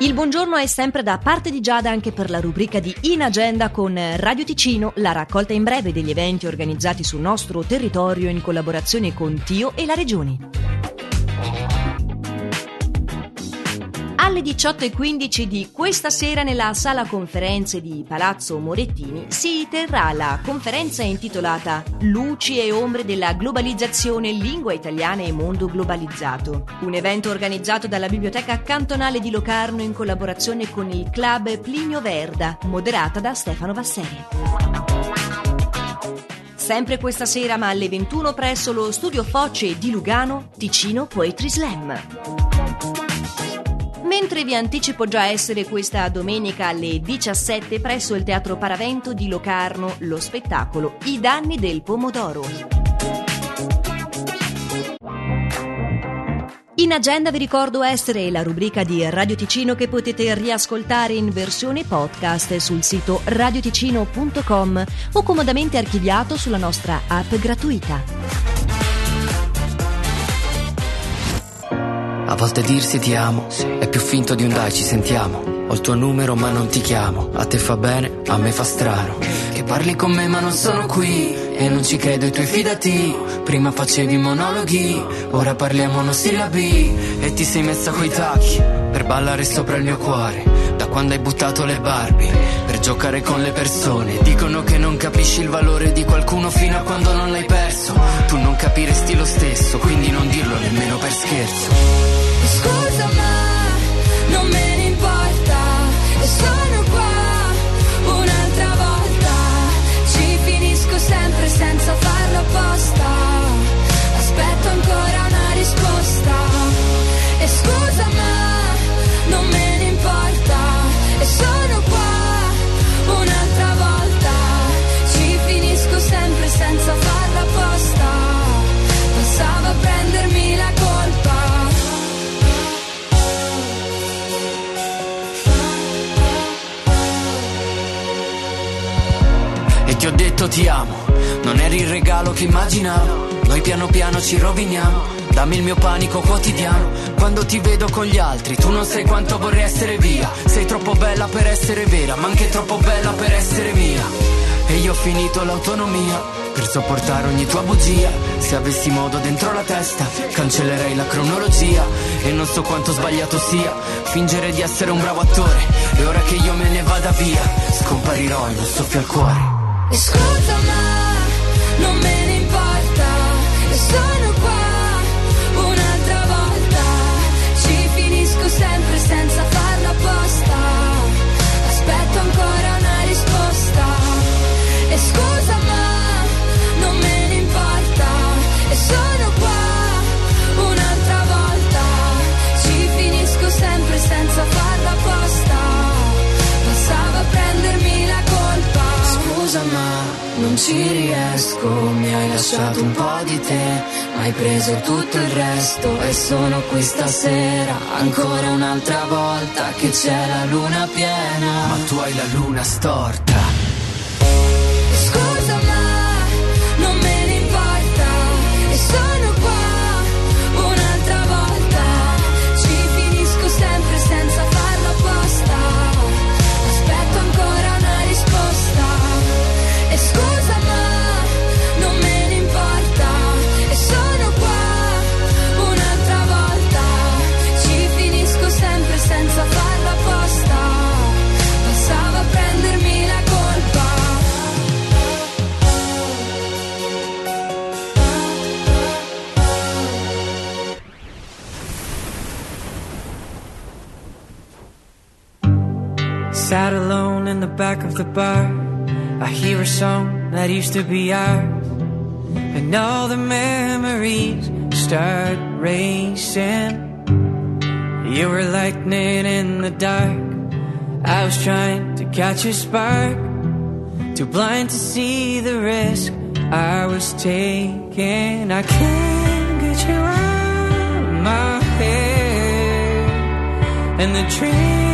Il buongiorno è sempre da parte di Giada anche per la rubrica di In Agenda con Radio Ticino, la raccolta in breve degli eventi organizzati sul nostro territorio in collaborazione con Tio e la Regione. Alle 18.15 di questa sera nella sala conferenze di Palazzo Morettini si terrà la conferenza intitolata Luci e ombre della globalizzazione, lingua italiana e mondo globalizzato. Un evento organizzato dalla Biblioteca Cantonale di Locarno in collaborazione con il club Plinio Verda, moderata da Stefano Vasseri. Sempre questa sera, ma alle 21 presso lo studio Foce di Lugano, Ticino Poetry Slam. Mentre vi anticipo già essere questa domenica alle 17 presso il Teatro Paravento di Locarno lo spettacolo I danni del pomodoro. In agenda vi ricordo essere la rubrica di Radio Ticino che potete riascoltare in versione podcast sul sito radioticino.com o comodamente archiviato sulla nostra app gratuita. A volte dirsi ti amo è più finto di un dai ci sentiamo. Ho il tuo numero ma non ti chiamo. A te fa bene, a me fa strano. Che parli con me ma non sono qui. E non ci credo i tuoi fidati. Prima facevi monologhi, ora parliamo monosillabi. E ti sei messa coi tacchi per ballare sopra il mio cuore. Da quando hai buttato le Barbie per giocare con le persone. Dicono che non capisci il valore di qualcuno fino a quando non l'hai perso. Tu non capiresti lo stesso, quindi non dirlo nemmeno per scherzo. Ti amo, non eri il regalo che immaginavo. Noi piano piano ci roviniamo. Dammi il mio panico quotidiano. Quando ti vedo con gli altri, tu non sai quanto vorrei essere via. Sei troppo bella per essere vera, ma anche troppo bella per essere mia. E io ho finito l'autonomia per sopportare ogni tua bugia. Se avessi modo dentro la testa, cancellerei la cronologia. E non so quanto sbagliato sia fingere di essere un bravo attore. E ora che io me ne vada via, scomparirò in un soffio al cuore. Scusa ma non me ci riesco Mi hai lasciato un po' di te Ma hai preso tutto il resto E sono qui stasera Ancora un'altra volta Che c'è la luna piena. Ma tu hai la luna storta Sat alone in the back of the bar. I hear a song that used to be ours. And all the memories start racing. You were lightning in the dark. I was trying to catch a spark. Too blind to see the risk I was taking. I can't get you out of my head. And the drinks,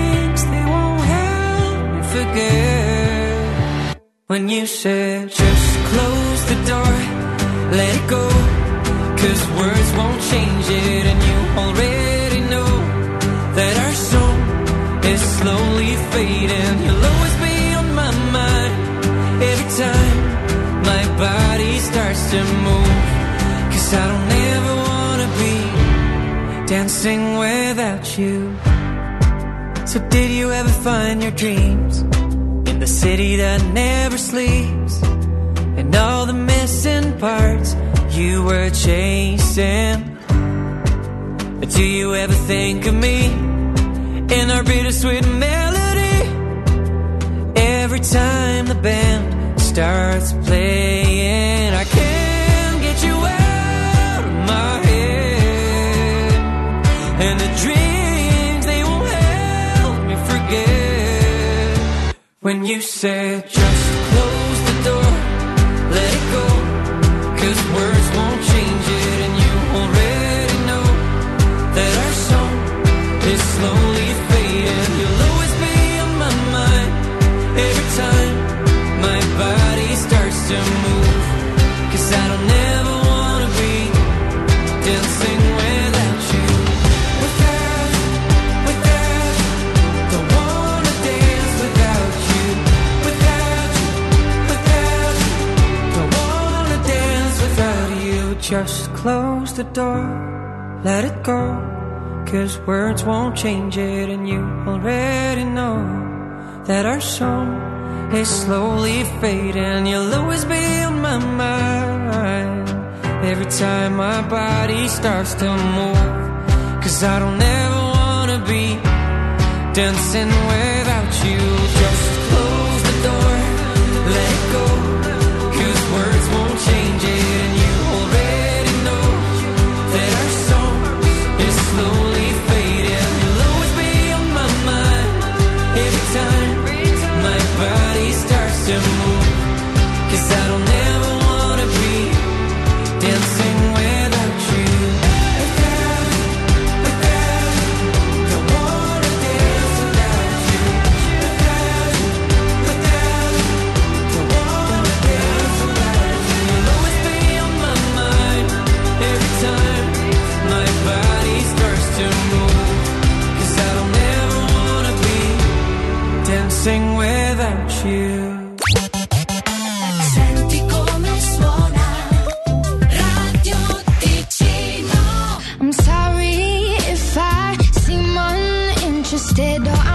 forget. When you said, just close the door, let it go. Cause words won't change it, and you already know that our soul is slowly fading. You'll always be on my mind every time my body starts to move. Cause I don't ever wanna be dancing without you. So, did you ever find your dreams in the city that never sleeps? And all the missing parts you were chasing. But do you ever think of me in our bittersweet melody? Every time the band starts playing, I can't get you out of my head. And the dreams, When you said, just close Just close the door, let it go. Cause words won't change it, and you already know that our song is slowly fading. You'll always be on my mind every time my body starts to move. Cause I don't ever wanna be dancing without you. Dancing without you. Senti come suona Radio Ticino I'm sorry if I seem uninterested or